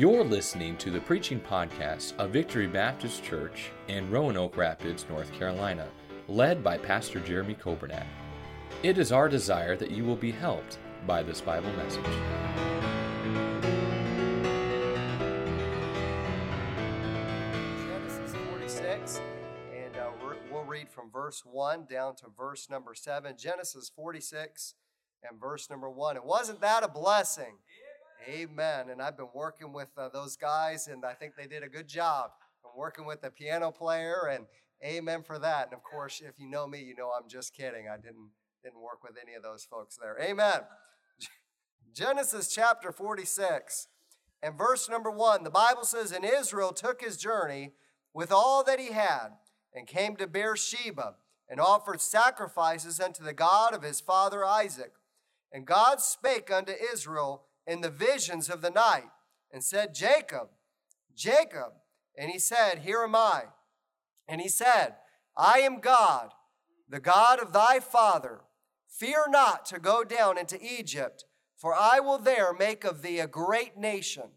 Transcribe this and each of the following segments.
You're listening to the preaching podcast of Victory Baptist Church in Roanoke Rapids, North Carolina, led by Pastor Jeremy Coburnack. It is our desire that you will be helped by this Bible message. Genesis 46, and uh, we'll read from verse 1 down to verse number 7. Genesis 46 and verse number 1. And wasn't that a blessing? Amen. And I've been working with uh, those guys, and I think they did a good job. I'm working with the piano player, and amen for that. And of course, if you know me, you know I'm just kidding. I didn't didn't work with any of those folks there. Amen. Genesis chapter 46 and verse number 1. The Bible says, And Israel took his journey with all that he had, and came to Beersheba, and offered sacrifices unto the God of his father Isaac. And God spake unto Israel in the visions of the night, and said, Jacob, Jacob. And he said, Here am I. And he said, I am God, the God of thy father. Fear not to go down into Egypt, for I will there make of thee a great nation.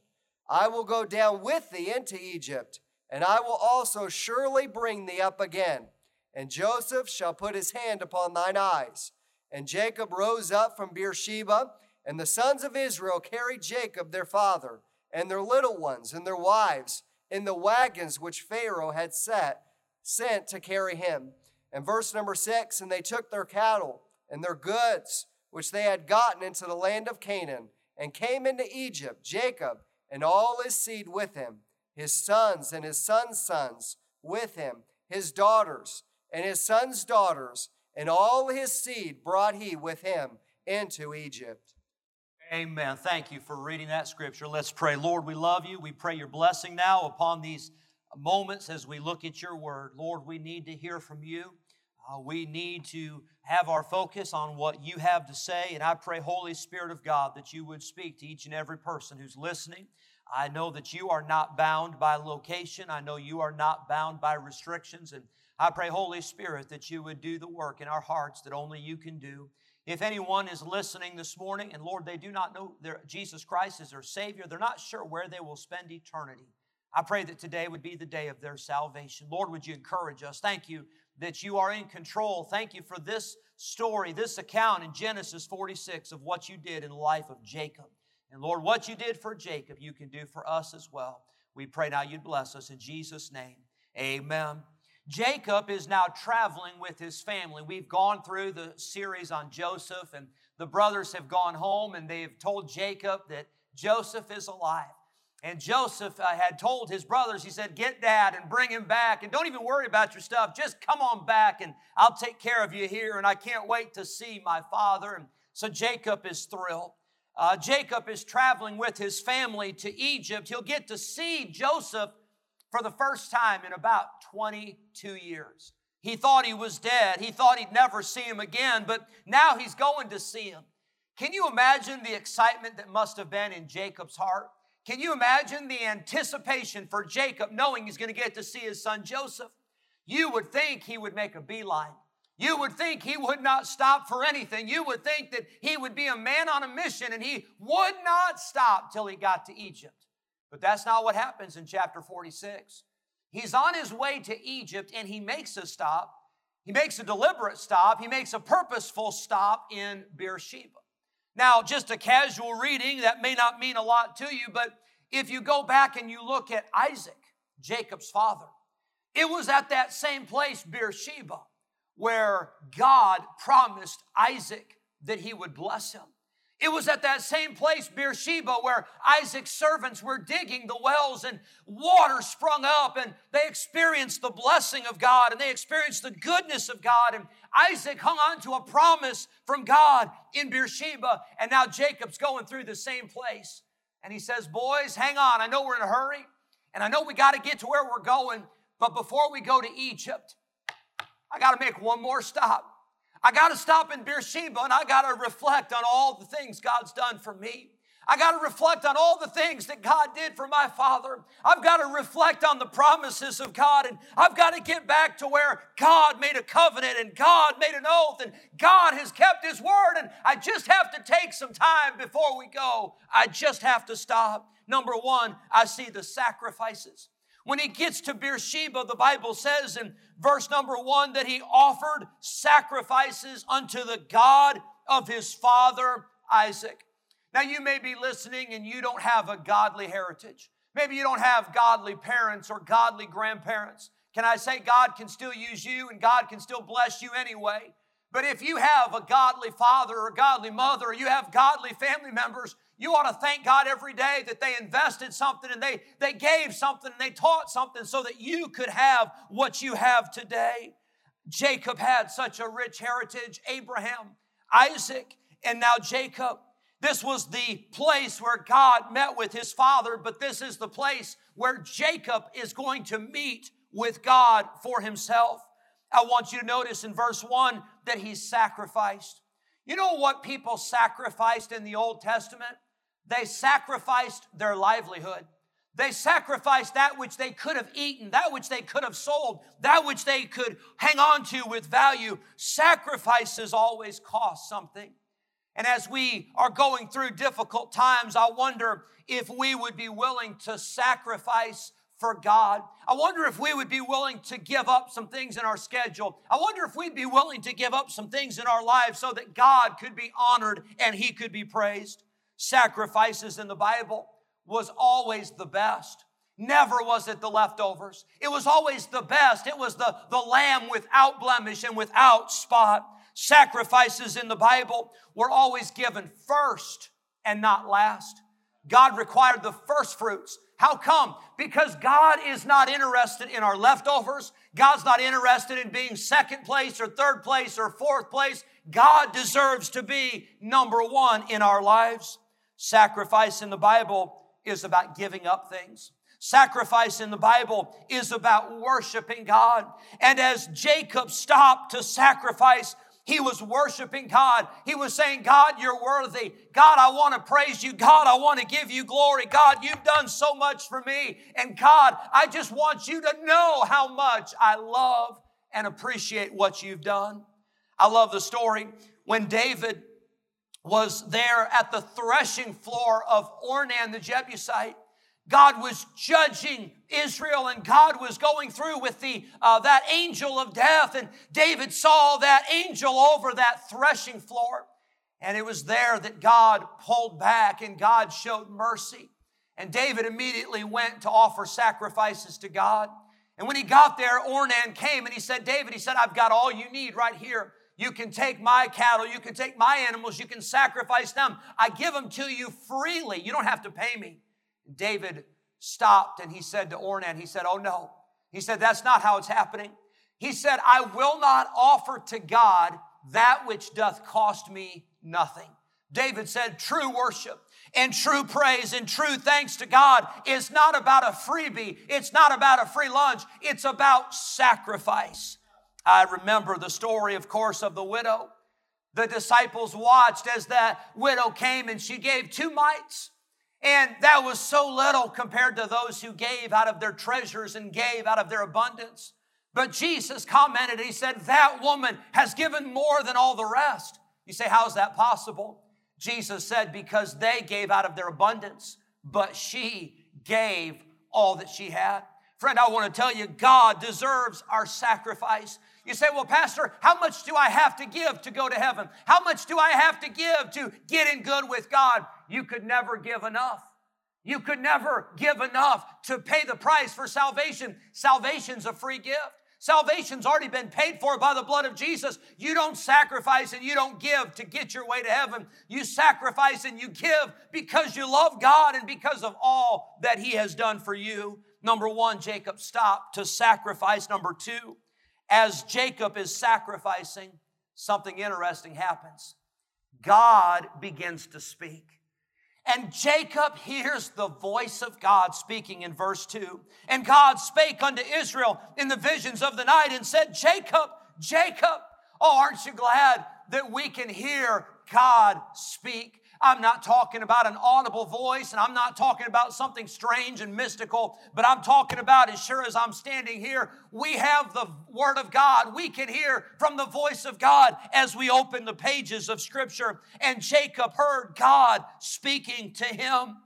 I will go down with thee into Egypt, and I will also surely bring thee up again. And Joseph shall put his hand upon thine eyes. And Jacob rose up from Beersheba, and the sons of Israel carried Jacob their father, and their little ones, and their wives, in the wagons which Pharaoh had set, sent to carry him. And verse number six, and they took their cattle and their goods, which they had gotten into the land of Canaan, and came into Egypt, Jacob and all his seed with him, his sons and his sons' sons with him, his daughters and his sons' daughters, and all his seed brought he with him into Egypt. Amen. Thank you for reading that scripture. Let's pray. Lord, we love you. We pray your blessing now upon these moments as we look at your word. Lord, we need to hear from you. Uh, we need to have our focus on what you have to say. And I pray, Holy Spirit of God, that you would speak to each and every person who's listening. I know that you are not bound by location. I know you are not bound by restrictions. And I pray, Holy Spirit, that you would do the work in our hearts that only you can do. If anyone is listening this morning and Lord, they do not know their, Jesus Christ is their Savior, they're not sure where they will spend eternity. I pray that today would be the day of their salvation. Lord, would you encourage us? Thank you that you are in control. Thank you for this story, this account in Genesis 46 of what you did in the life of Jacob. And Lord, what you did for Jacob, you can do for us as well. We pray now you'd bless us in Jesus' name. Amen. Jacob is now traveling with his family. We've gone through the series on Joseph, and the brothers have gone home and they've told Jacob that Joseph is alive. And Joseph uh, had told his brothers, he said, Get dad and bring him back, and don't even worry about your stuff. Just come on back, and I'll take care of you here. And I can't wait to see my father. And so Jacob is thrilled. Uh, Jacob is traveling with his family to Egypt. He'll get to see Joseph for the first time in about 22 years. He thought he was dead. He thought he'd never see him again, but now he's going to see him. Can you imagine the excitement that must have been in Jacob's heart? Can you imagine the anticipation for Jacob knowing he's going to get to see his son Joseph? You would think he would make a beeline. You would think he would not stop for anything. You would think that he would be a man on a mission and he would not stop till he got to Egypt. But that's not what happens in chapter 46. He's on his way to Egypt and he makes a stop. He makes a deliberate stop. He makes a purposeful stop in Beersheba. Now, just a casual reading, that may not mean a lot to you, but if you go back and you look at Isaac, Jacob's father, it was at that same place, Beersheba, where God promised Isaac that he would bless him. It was at that same place, Beersheba, where Isaac's servants were digging the wells and water sprung up and they experienced the blessing of God and they experienced the goodness of God. And Isaac hung on to a promise from God in Beersheba. And now Jacob's going through the same place. And he says, Boys, hang on. I know we're in a hurry and I know we got to get to where we're going. But before we go to Egypt, I got to make one more stop. I got to stop in Beersheba and I got to reflect on all the things God's done for me. I got to reflect on all the things that God did for my father. I've got to reflect on the promises of God, and I've got to get back to where God made a covenant and God made an oath, and God has kept His word. And I just have to take some time before we go. I just have to stop. Number one, I see the sacrifices. When he gets to Beersheba, the Bible says in verse number one that he offered sacrifices unto the God of his father Isaac. Now, you may be listening and you don't have a godly heritage. Maybe you don't have godly parents or godly grandparents. Can I say God can still use you and God can still bless you anyway? But if you have a godly father or godly mother, or you have godly family members, you ought to thank God every day that they invested something and they, they gave something and they taught something so that you could have what you have today. Jacob had such a rich heritage, Abraham, Isaac, and now Jacob. This was the place where God met with his father, but this is the place where Jacob is going to meet with God for himself. I want you to notice in verse 1 that he sacrificed. You know what people sacrificed in the Old Testament? They sacrificed their livelihood. They sacrificed that which they could have eaten, that which they could have sold, that which they could hang on to with value. Sacrifices always cost something. And as we are going through difficult times, I wonder if we would be willing to sacrifice for God. I wonder if we would be willing to give up some things in our schedule. I wonder if we'd be willing to give up some things in our lives so that God could be honored and He could be praised. Sacrifices in the Bible was always the best. Never was it the leftovers. It was always the best. It was the, the lamb without blemish and without spot sacrifices in the Bible were always given first and not last. God required the first fruits. How come? Because God is not interested in our leftovers. God's not interested in being second place or third place or fourth place. God deserves to be number one in our lives. Sacrifice in the Bible is about giving up things. Sacrifice in the Bible is about worshiping God. And as Jacob stopped to sacrifice, he was worshiping God. He was saying, God, you're worthy. God, I want to praise you. God, I want to give you glory. God, you've done so much for me. And God, I just want you to know how much I love and appreciate what you've done. I love the story when David was there at the threshing floor of Ornan the Jebusite. God was judging Israel and God was going through with the uh, that angel of death. And David saw that angel over that threshing floor. And it was there that God pulled back and God showed mercy. And David immediately went to offer sacrifices to God. And when he got there Ornan came and he said David he said I've got all you need right here. You can take my cattle, you can take my animals, you can sacrifice them. I give them to you freely. You don't have to pay me. David stopped and he said to Ornan, he said, Oh no. He said, That's not how it's happening. He said, I will not offer to God that which doth cost me nothing. David said, True worship and true praise and true thanks to God is not about a freebie. It's not about a free lunch. It's about sacrifice. I remember the story, of course, of the widow. The disciples watched as that widow came and she gave two mites. And that was so little compared to those who gave out of their treasures and gave out of their abundance. But Jesus commented, He said, That woman has given more than all the rest. You say, How is that possible? Jesus said, Because they gave out of their abundance, but she gave all that she had. Friend, I want to tell you, God deserves our sacrifice. You say, well, Pastor, how much do I have to give to go to heaven? How much do I have to give to get in good with God? You could never give enough. You could never give enough to pay the price for salvation. Salvation's a free gift. Salvation's already been paid for by the blood of Jesus. You don't sacrifice and you don't give to get your way to heaven. You sacrifice and you give because you love God and because of all that He has done for you. Number one, Jacob stopped to sacrifice. Number two, as Jacob is sacrificing, something interesting happens. God begins to speak. And Jacob hears the voice of God speaking in verse 2. And God spake unto Israel in the visions of the night and said, Jacob, Jacob. Oh, aren't you glad that we can hear God speak? I'm not talking about an audible voice and I'm not talking about something strange and mystical, but I'm talking about as sure as I'm standing here, we have the Word of God. We can hear from the voice of God as we open the pages of Scripture. And Jacob heard God speaking to him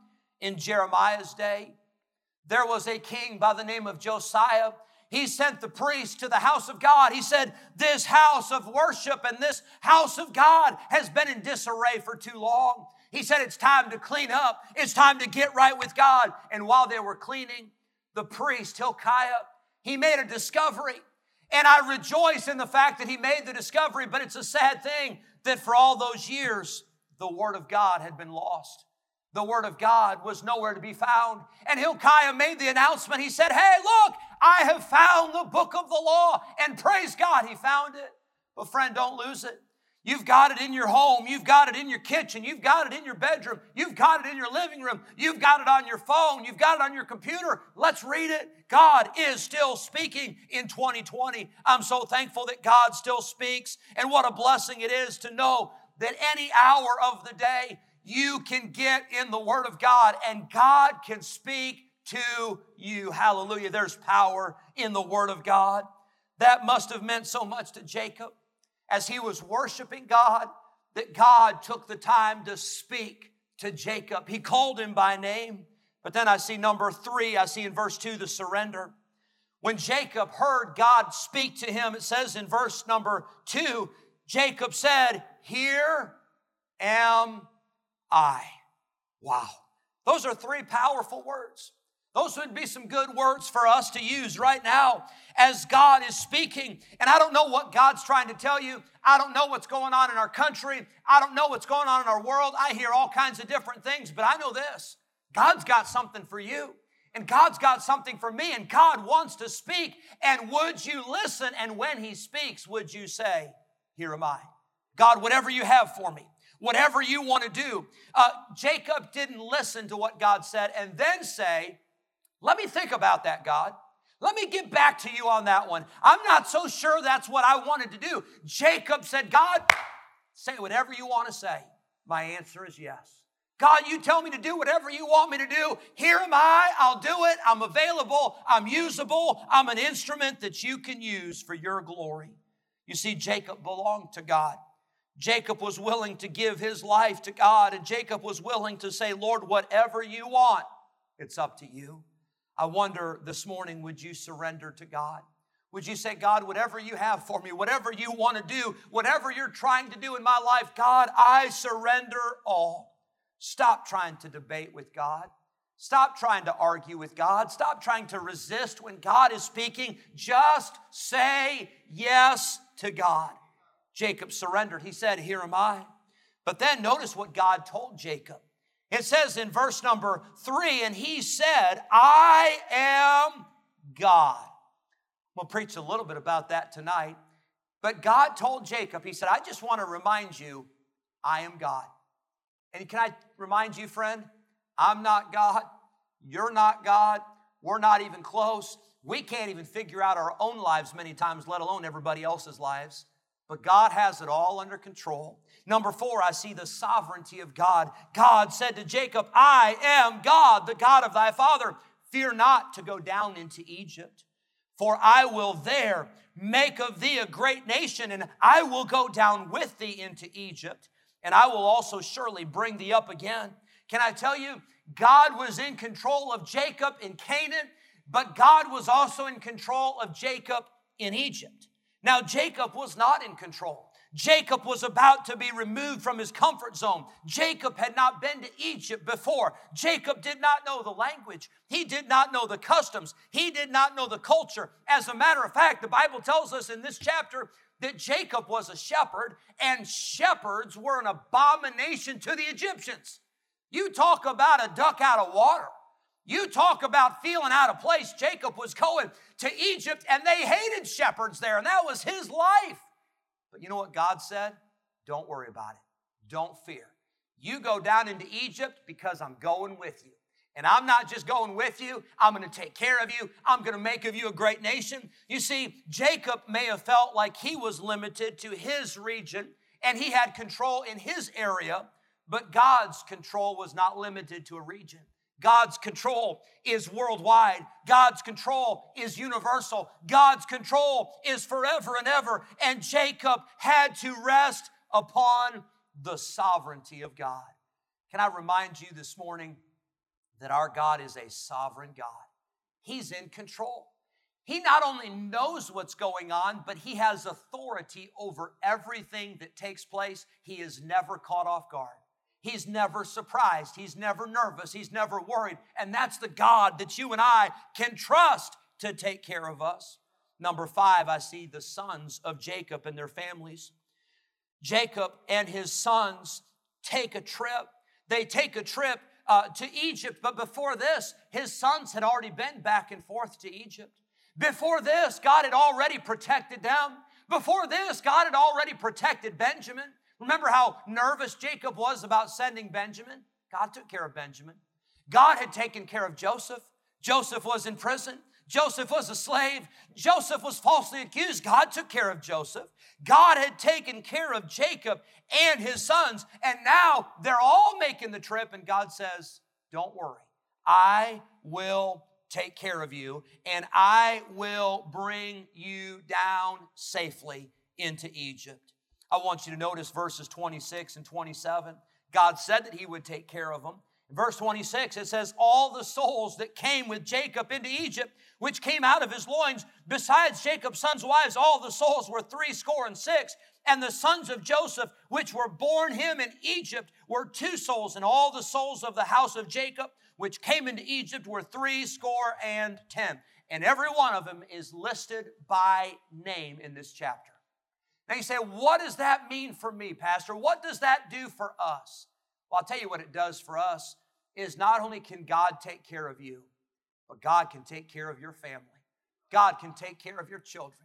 in Jeremiah's day. There was a king by the name of Josiah he sent the priest to the house of God. He said, This house of worship and this house of God has been in disarray for too long. He said, It's time to clean up. It's time to get right with God. And while they were cleaning, the priest, Hilkiah, he made a discovery. And I rejoice in the fact that he made the discovery, but it's a sad thing that for all those years, the Word of God had been lost. The Word of God was nowhere to be found. And Hilkiah made the announcement. He said, Hey, look, I have found the book of the law. And praise God, he found it. But friend, don't lose it. You've got it in your home. You've got it in your kitchen. You've got it in your bedroom. You've got it in your living room. You've got it on your phone. You've got it on your computer. Let's read it. God is still speaking in 2020. I'm so thankful that God still speaks. And what a blessing it is to know that any hour of the day you can get in the Word of God and God can speak to you. Hallelujah. There's power in the Word of God. That must have meant so much to Jacob as he was worshiping God that God took the time to speak to Jacob. He called him by name. But then I see number three, I see in verse two the surrender. When Jacob heard God speak to him, it says in verse number two, Jacob said, Here am I. Wow. Those are three powerful words. Those would be some good words for us to use right now as God is speaking. And I don't know what God's trying to tell you. I don't know what's going on in our country. I don't know what's going on in our world. I hear all kinds of different things, but I know this God's got something for you. And God's got something for me, and God wants to speak. And would you listen? And when He speaks, would you say, Here am I? God, whatever you have for me, whatever you want to do. Uh, Jacob didn't listen to what God said and then say, let me think about that, God. Let me get back to you on that one. I'm not so sure that's what I wanted to do. Jacob said, God, say whatever you want to say. My answer is yes. God, you tell me to do whatever you want me to do. Here am I. I'll do it. I'm available. I'm usable. I'm an instrument that you can use for your glory. You see, Jacob belonged to God. Jacob was willing to give his life to God, and Jacob was willing to say, Lord, whatever you want, it's up to you. I wonder this morning, would you surrender to God? Would you say, God, whatever you have for me, whatever you want to do, whatever you're trying to do in my life, God, I surrender all. Stop trying to debate with God. Stop trying to argue with God. Stop trying to resist when God is speaking. Just say yes to God. Jacob surrendered. He said, Here am I. But then notice what God told Jacob. It says in verse number three, and he said, I am God. We'll preach a little bit about that tonight. But God told Jacob, He said, I just want to remind you, I am God. And can I remind you, friend, I'm not God. You're not God. We're not even close. We can't even figure out our own lives many times, let alone everybody else's lives. But God has it all under control. Number four, I see the sovereignty of God. God said to Jacob, I am God, the God of thy father. Fear not to go down into Egypt, for I will there make of thee a great nation, and I will go down with thee into Egypt, and I will also surely bring thee up again. Can I tell you, God was in control of Jacob in Canaan, but God was also in control of Jacob in Egypt. Now, Jacob was not in control. Jacob was about to be removed from his comfort zone. Jacob had not been to Egypt before. Jacob did not know the language. He did not know the customs. He did not know the culture. As a matter of fact, the Bible tells us in this chapter that Jacob was a shepherd, and shepherds were an abomination to the Egyptians. You talk about a duck out of water. You talk about feeling out of place. Jacob was going to Egypt and they hated shepherds there, and that was his life. But you know what God said? Don't worry about it. Don't fear. You go down into Egypt because I'm going with you. And I'm not just going with you, I'm to take care of you. I'm to make of you a great nation. You see, Jacob may have felt like he was limited to his region and he had control in his area, But God's control was not limited to a region. God's control is worldwide. God's control is universal. God's control is forever and ever. And Jacob had to rest upon the sovereignty of God. Can I remind you this morning that our God is a sovereign God? He's in control. He not only knows what's going on, but he has authority over everything that takes place. He is never caught off guard. He's never surprised. He's never nervous. He's never worried. And that's the God that you and I can trust to take care of us. Number five, I see the sons of Jacob and their families. Jacob and his sons take a trip. They take a trip uh, to Egypt, but before this, his sons had already been back and forth to Egypt. Before this, God had already protected them. Before this, God had already protected Benjamin. Remember how nervous Jacob was about sending Benjamin? God took care of Benjamin. God had taken care of Joseph. Joseph was in prison. Joseph was a slave. Joseph was falsely accused. God took care of Joseph. God had taken care of Jacob and his sons. And now they're all making the trip. And God says, Don't worry. I will take care of you, and I will bring you down safely into Egypt. I want you to notice verses 26 and 27. God said that He would take care of them. In verse 26, it says, All the souls that came with Jacob into Egypt, which came out of his loins, besides Jacob's sons' wives, all the souls were three score and six. And the sons of Joseph, which were born him in Egypt, were two souls. And all the souls of the house of Jacob, which came into Egypt, were three score and ten. And every one of them is listed by name in this chapter. Now you say, what does that mean for me, Pastor? What does that do for us? Well, I'll tell you what it does for us is not only can God take care of you, but God can take care of your family. God can take care of your children.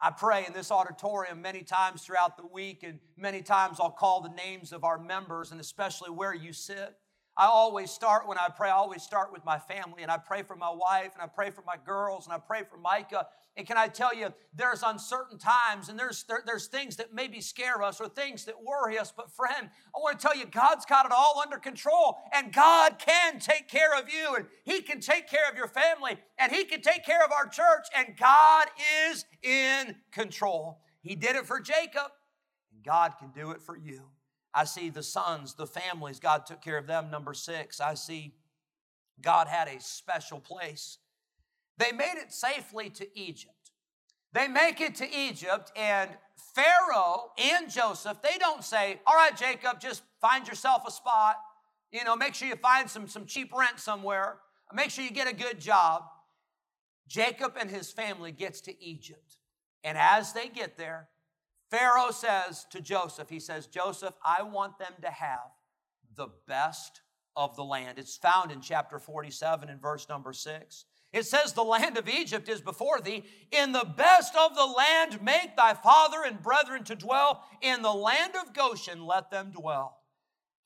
I pray in this auditorium many times throughout the week, and many times I'll call the names of our members and especially where you sit. I always start when I pray, I always start with my family, and I pray for my wife, and I pray for my girls, and I pray for Micah. And can I tell you, there's uncertain times, and there's there, there's things that maybe scare us or things that worry us. But friend, I want to tell you, God's got it all under control, and God can take care of you, and He can take care of your family, and He can take care of our church, and God is in control. He did it for Jacob, and God can do it for you. I see the sons, the families, God took care of them. Number six, I see God had a special place. They made it safely to Egypt. They make it to Egypt, and Pharaoh and Joseph, they don't say, All right, Jacob, just find yourself a spot. You know, make sure you find some, some cheap rent somewhere. Make sure you get a good job. Jacob and his family gets to Egypt. And as they get there, Pharaoh says to Joseph, he says, Joseph, I want them to have the best of the land. It's found in chapter 47 in verse number 6. It says, The land of Egypt is before thee. In the best of the land make thy father and brethren to dwell. In the land of Goshen let them dwell.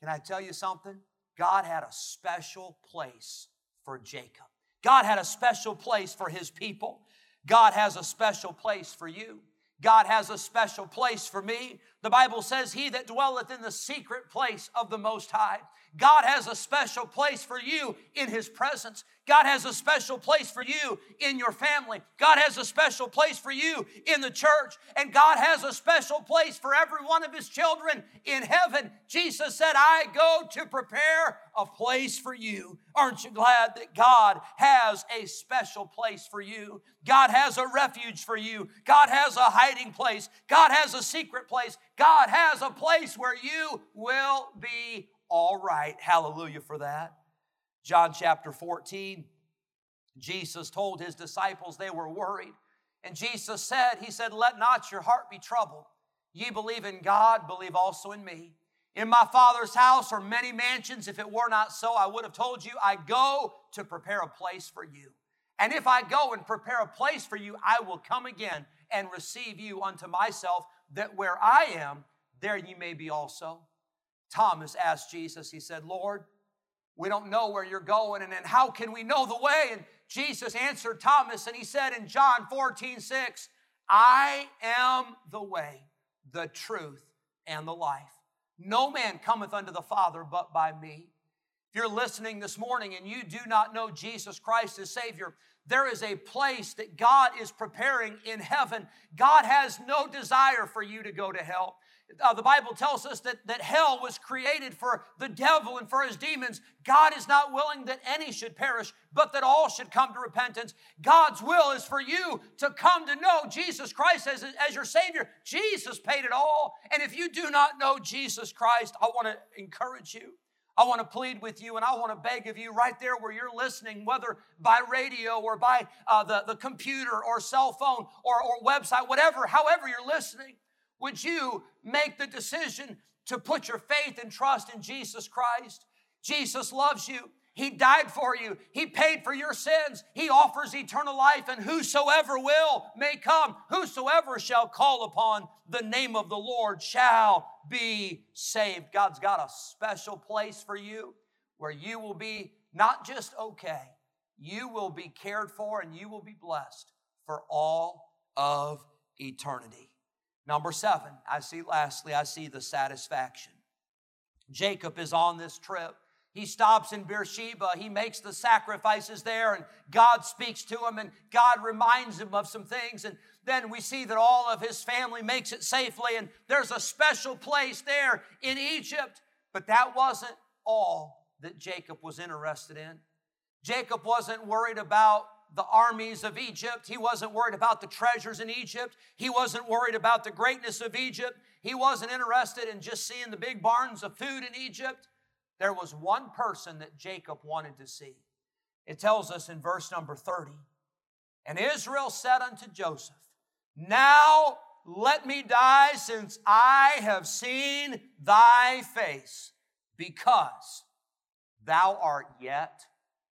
Can I tell you something? God had a special place for Jacob. God had a special place for his people. God has a special place for you. God has a special place for me. The Bible says, He that dwelleth in the secret place of the Most High. God has a special place for you in His presence. God has a special place for you in your family. God has a special place for you in the church. And God has a special place for every one of His children in heaven. Jesus said, I go to prepare a place for you. Aren't you glad that God has a special place for you? God has a refuge for you. God has a hiding place. God has a secret place. God has a place where you will be all right. Hallelujah for that. John chapter 14, Jesus told his disciples they were worried. And Jesus said, He said, Let not your heart be troubled. Ye believe in God, believe also in me. In my Father's house are many mansions. If it were not so, I would have told you, I go to prepare a place for you. And if I go and prepare a place for you, I will come again and receive you unto myself, that where I am, there you may be also. Thomas asked Jesus, he said, Lord, we don't know where you're going, and then how can we know the way? And Jesus answered Thomas, and he said in John 14, 6, I am the way, the truth, and the life. No man cometh unto the Father but by me. If you're listening this morning and you do not know Jesus Christ as Savior, there is a place that God is preparing in heaven. God has no desire for you to go to hell. Uh, the Bible tells us that, that hell was created for the devil and for his demons. God is not willing that any should perish, but that all should come to repentance. God's will is for you to come to know Jesus Christ as, as your Savior. Jesus paid it all. And if you do not know Jesus Christ, I want to encourage you. I want to plead with you and I want to beg of you right there where you're listening, whether by radio or by uh, the, the computer or cell phone or, or website, whatever, however you're listening would you make the decision to put your faith and trust in Jesus Christ? Jesus loves you. He died for you. He paid for your sins. He offers eternal life, and whosoever will may come. Whosoever shall call upon the name of the Lord shall be saved. God's got a special place for you where you will be not just okay, you will be cared for and you will be blessed for all of eternity. Number seven, I see lastly, I see the satisfaction. Jacob is on this trip. He stops in Beersheba. He makes the sacrifices there, and God speaks to him, and God reminds him of some things. And then we see that all of his family makes it safely, and there's a special place there in Egypt. But that wasn't all that Jacob was interested in. Jacob wasn't worried about the armies of Egypt. He wasn't worried about the treasures in Egypt. He wasn't worried about the greatness of Egypt. He wasn't interested in just seeing the big barns of food in Egypt. There was one person that Jacob wanted to see. It tells us in verse number 30 And Israel said unto Joseph, Now let me die, since I have seen thy face, because thou art yet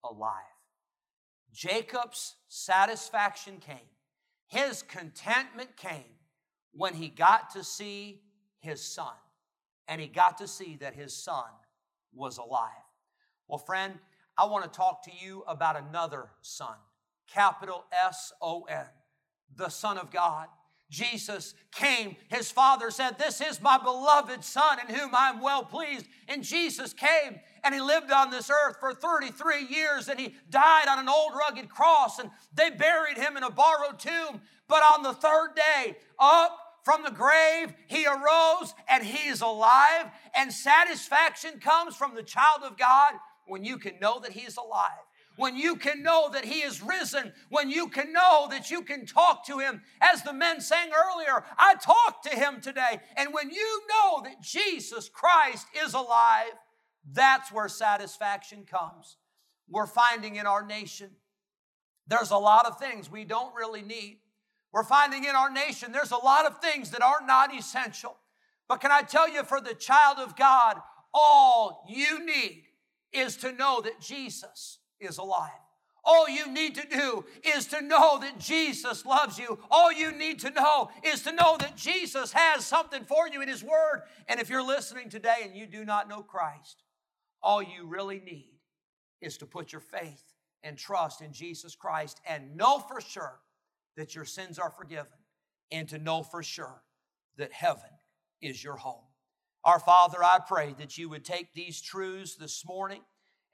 alive. Jacob's satisfaction came, his contentment came when he got to see his son, and he got to see that his son was alive. Well, friend, I want to talk to you about another son, capital S O N, the Son of God. Jesus came. His father said, This is my beloved son in whom I'm well pleased. And Jesus came and he lived on this earth for 33 years and he died on an old rugged cross and they buried him in a borrowed tomb. But on the third day, up from the grave, he arose and he is alive. And satisfaction comes from the child of God when you can know that he is alive when you can know that He is risen, when you can know that you can talk to Him. As the men sang earlier, I talked to Him today. And when you know that Jesus Christ is alive, that's where satisfaction comes. We're finding in our nation there's a lot of things we don't really need. We're finding in our nation there's a lot of things that are not essential. But can I tell you, for the child of God, all you need is to know that Jesus is alive. All you need to do is to know that Jesus loves you. All you need to know is to know that Jesus has something for you in His Word. And if you're listening today and you do not know Christ, all you really need is to put your faith and trust in Jesus Christ and know for sure that your sins are forgiven and to know for sure that heaven is your home. Our Father, I pray that you would take these truths this morning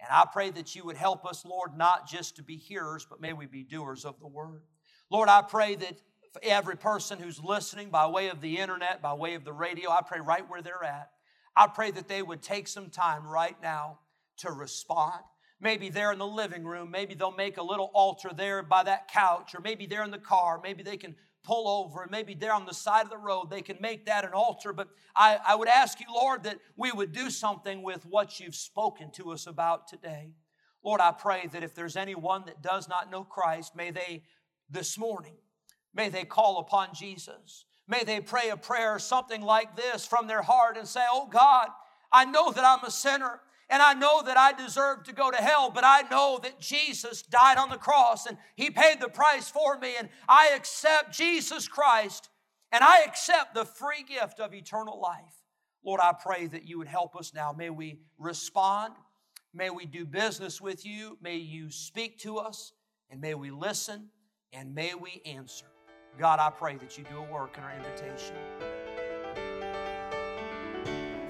and I pray that you would help us, Lord, not just to be hearers, but may we be doers of the word. Lord, I pray that every person who's listening by way of the internet, by way of the radio, I pray right where they're at, I pray that they would take some time right now to respond. Maybe they're in the living room, maybe they'll make a little altar there by that couch, or maybe they're in the car, maybe they can pull over and maybe there on the side of the road they can make that an altar. But I, I would ask you, Lord, that we would do something with what you've spoken to us about today. Lord, I pray that if there's anyone that does not know Christ, may they this morning, may they call upon Jesus. May they pray a prayer, something like this from their heart and say, Oh God, I know that I'm a sinner. And I know that I deserve to go to hell, but I know that Jesus died on the cross and He paid the price for me. And I accept Jesus Christ and I accept the free gift of eternal life. Lord, I pray that you would help us now. May we respond. May we do business with you. May you speak to us. And may we listen and may we answer. God, I pray that you do a work in our invitation.